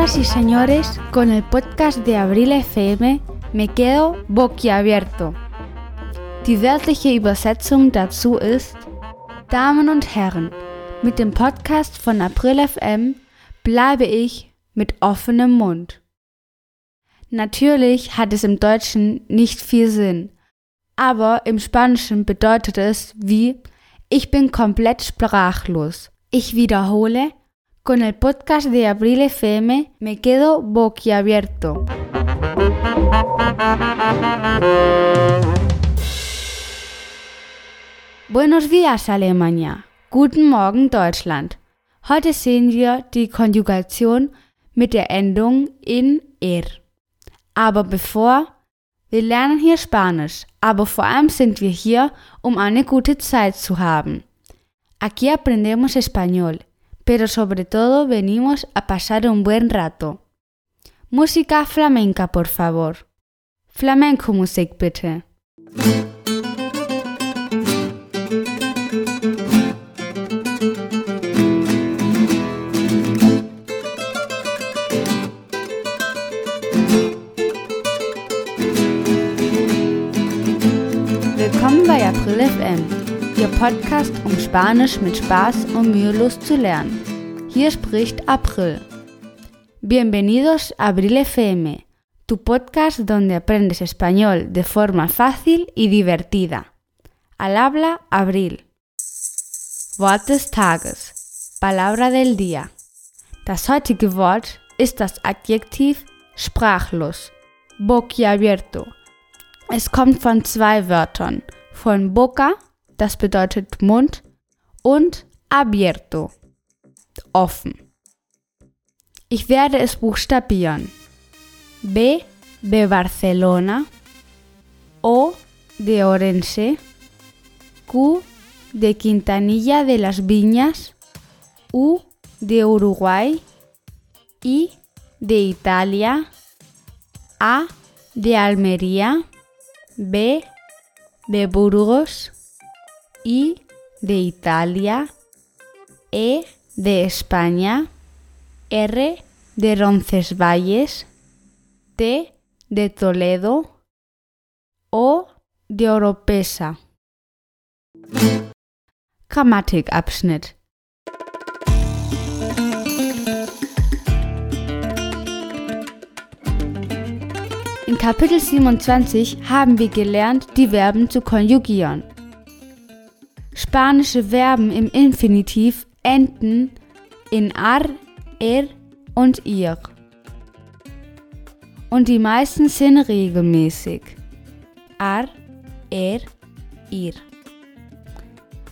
Señoras y señores, con el podcast de Abril FM me quedo boquiabierto. Die wörtliche Übersetzung dazu ist Damen und Herren, mit dem Podcast von April FM bleibe ich mit offenem Mund. Natürlich hat es im Deutschen nicht viel Sinn, aber im Spanischen bedeutet es wie ich bin komplett sprachlos. Ich wiederhole, con el podcast de Abril FM me quedo boquiabierto. Buenos días Alemania. Guten Morgen Deutschland. Heute sehen wir die Konjugation mit der Endung in er. Aber bevor, wir lernen hier Spanisch, aber vor allem sind wir hier, um eine gute Zeit zu haben. Aquí aprendemos español, pero sobre todo venimos a pasar un buen rato. Música flamenca, por favor. Flamenco Musik bitte. Willkommen bei April FM, Ihr Podcast, um Spanisch mit Spaß und mühelos zu lernen. Hier spricht April. Bienvenidos a Abril FM, tu podcast donde aprendes español de forma fácil y divertida. Al habla Abril. Wort des Tages. Palabra del día. Das heutige Wort ist das Adjektiv sprachlos, boquiabierto. Es kommt von zwei Wörtern, von boca, das bedeutet Mund, und abierto, offen. Ich werde es buchstabieren. B de Barcelona, O de Orense, Q de Quintanilla de las Viñas, U de Uruguay, I de Italia, A de Almería, B de Burgos, I de Italia, E de España, R de Roncesvalles, T de Toledo, O de Oropesa. Grammatikabschnitt In Kapitel 27 haben wir gelernt, die Verben zu konjugieren. Spanische Verben im Infinitiv enden in ar, er und ihr. Und die meisten sind regelmäßig. Ar, er, ihr.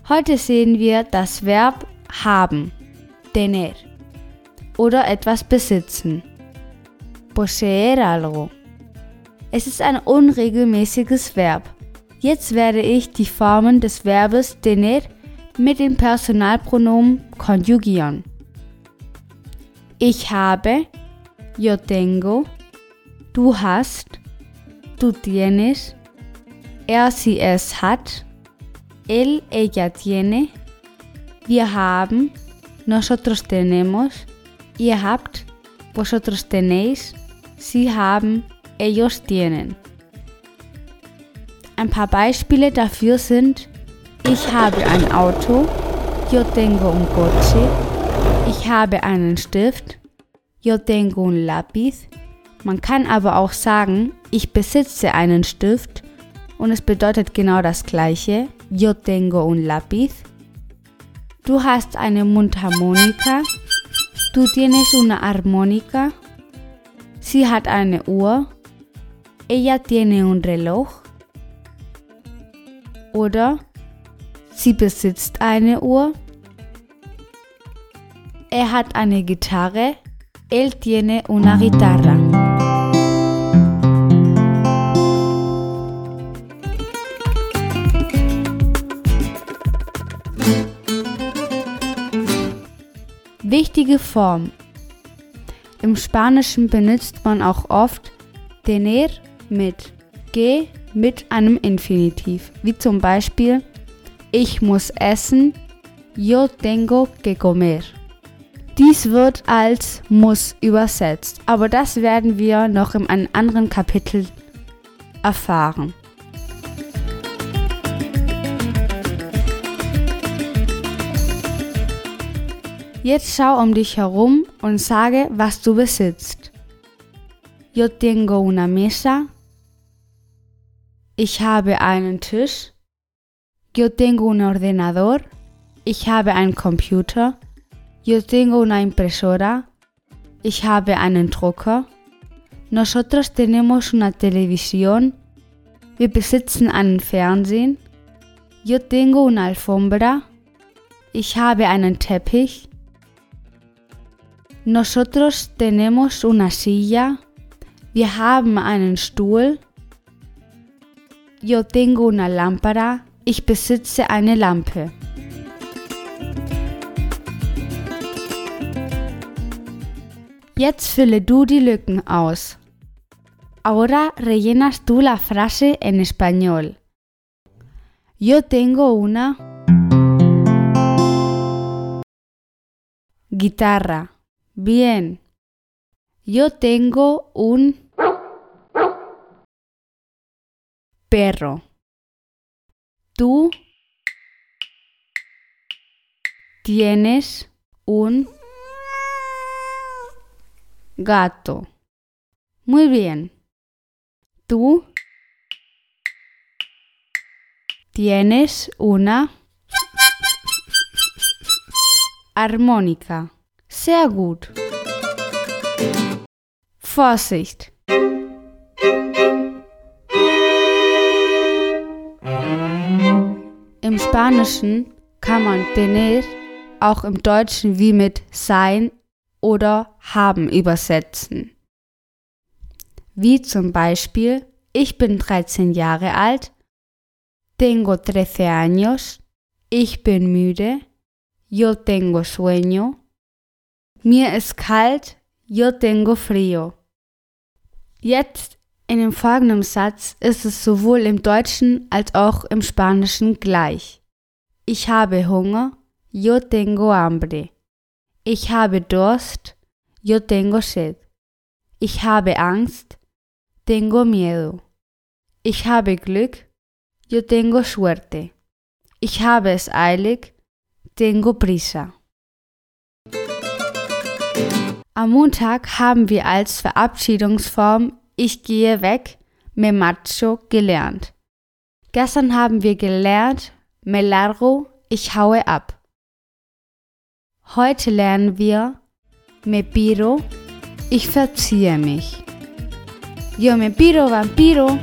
Heute sehen wir das Verb haben, tener, oder etwas besitzen, poseer algo. Es ist ein unregelmäßiges Verb. Jetzt werde ich die Formen des Verbes tener mit dem Personalpronomen konjugieren. Ich habe, yo tengo, du hast, tú tienes, er sie es hat, él ella tiene, wir haben, nosotros tenemos, ihr habt, vosotros tenéis, sie haben, ellos tienen. Ein paar Beispiele dafür sind, ich habe ein Auto, yo tengo un coche, ich habe einen Stift, yo tengo un lápiz. Man kann aber auch sagen, ich besitze einen Stift und es bedeutet genau das gleiche, yo tengo un lápiz. Du hast eine Mundharmonika, du tienes una armónica. Sie hat eine Uhr, ella tiene un reloj. Oder sie besitzt eine Uhr. Er hat eine Gitarre. Él tiene una guitarra. Wichtige Form. Im Spanischen benutzt man auch oft tener mit G mit einem Infinitiv, wie zum Beispiel ich muss essen, yo tengo que comer. Dies wird als muss übersetzt, aber das werden wir noch in einem anderen Kapitel erfahren. Jetzt schau um dich herum und sage, was du besitzt. Yo tengo una mesa. Ich habe einen Tisch. Yo tengo un ordenador. Ich habe einen Computer. Yo tengo una impresora. Ich habe einen Drucker. Nosotros tenemos una televisión. Wir besitzen einen Fernsehen. Yo tengo una alfombra. Ich habe einen Teppich. Nosotros tenemos una silla. Wir haben einen Stuhl. Yo tengo una lámpara. Ich besitze eine Lampe. Jetzt fülle du die Lücken aus. Ahora rellenas tú la frase en español. Yo tengo una guitarra. Bien. Yo tengo un perro. Tú tienes un gato. Muy bien. Tú tienes una armónica. Sehr gut. Im Spanischen kann man tener auch im Deutschen wie mit sein oder haben übersetzen. Wie zum Beispiel, ich bin 13 Jahre alt, tengo 13 años, ich bin müde, yo tengo sueño, mir ist kalt, yo tengo frío. Jetzt in dem folgenden Satz ist es sowohl im Deutschen als auch im Spanischen gleich. Ich habe Hunger, yo tengo hambre. Ich habe Durst, yo tengo sed. Ich habe Angst, tengo miedo. Ich habe Glück, yo tengo suerte. Ich habe es eilig, tengo prisa. Am Montag haben wir als Verabschiedungsform Ich gehe weg, me marcho gelernt. Gestern haben wir gelernt, me largo, ich haue ab. Heute lernen wir Me piro, ich verziehe mich. Yo me piro, vampiro.